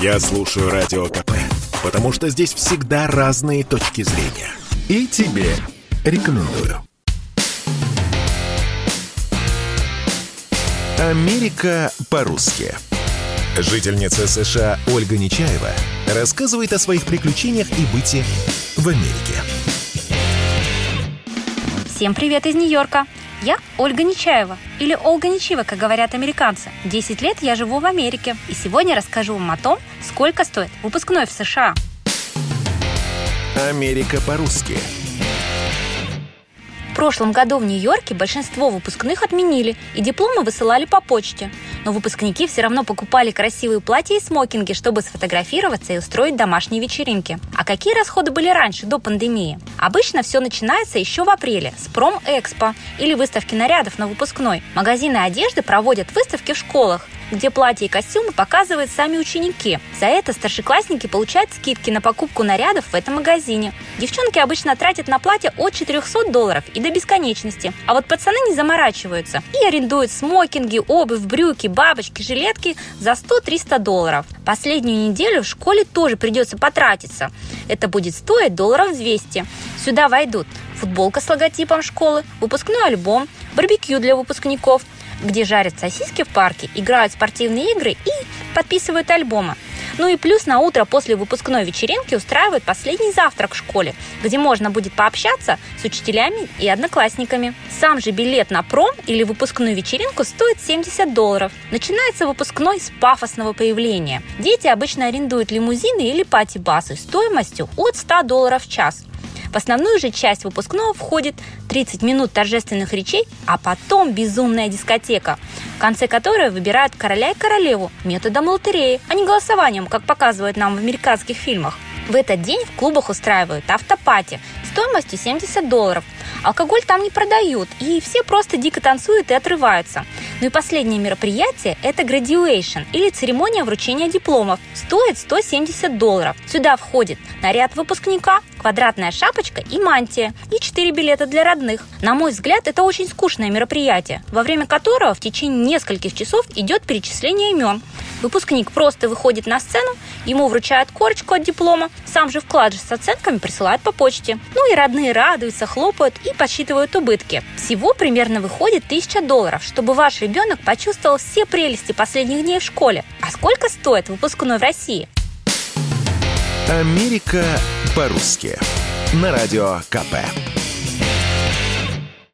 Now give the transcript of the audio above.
Я слушаю Радио КП, потому что здесь всегда разные точки зрения. И тебе рекомендую. Америка по-русски. Жительница США Ольга Нечаева рассказывает о своих приключениях и быте в Америке. Всем привет из Нью-Йорка! Я Ольга Нечаева, или Ольга Нечива, как говорят американцы. 10 лет я живу в Америке, и сегодня расскажу вам о том, сколько стоит выпускной в США. Америка по-русски. Прошлом году в Нью-Йорке большинство выпускных отменили, и дипломы высылали по почте. Но выпускники все равно покупали красивые платья и смокинги, чтобы сфотографироваться и устроить домашние вечеринки. А какие расходы были раньше, до пандемии? Обычно все начинается еще в апреле с пром-экспо или выставки нарядов на выпускной. Магазины одежды проводят выставки в школах, где платья и костюмы показывают сами ученики. За это старшеклассники получают скидки на покупку нарядов в этом магазине. Девчонки обычно тратят на платье от 400 долларов и до бесконечности. А вот пацаны не заморачиваются и арендуют смокинги, обувь, брюки, бабочки, жилетки за 100-300 долларов. Последнюю неделю в школе тоже придется потратиться. Это будет стоить долларов 200. Сюда войдут футболка с логотипом школы, выпускной альбом, барбекю для выпускников, где жарят сосиски в парке, играют спортивные игры и подписывают альбомы. Ну и плюс на утро после выпускной вечеринки устраивают последний завтрак в школе, где можно будет пообщаться с учителями и одноклассниками. Сам же билет на пром или выпускную вечеринку стоит 70 долларов. Начинается выпускной с пафосного появления. Дети обычно арендуют лимузины или пати-басы стоимостью от 100 долларов в час. В основную же часть выпускного входит 30 минут торжественных речей, а потом безумная дискотека, в конце которой выбирают короля и королеву методом лотереи, а не голосованием, как показывают нам в американских фильмах. В этот день в клубах устраивают автопати стоимостью 70 долларов. Алкоголь там не продают, и все просто дико танцуют и отрываются. Ну и последнее мероприятие – это graduation или церемония вручения дипломов. Стоит 170 долларов. Сюда входит наряд выпускника, квадратная шапочка и мантия, и 4 билета для родных. На мой взгляд, это очень скучное мероприятие, во время которого в течение нескольких часов идет перечисление имен. Выпускник просто выходит на сцену, ему вручают корочку от диплома, сам же вкладыш с оценками присылают по почте. Ну и родные радуются, хлопают и подсчитывают убытки. Всего примерно выходит 1000 долларов, чтобы ваш ребенок почувствовал все прелести последних дней в школе. А сколько стоит выпускной в России? Америка по-русски. На радио КП.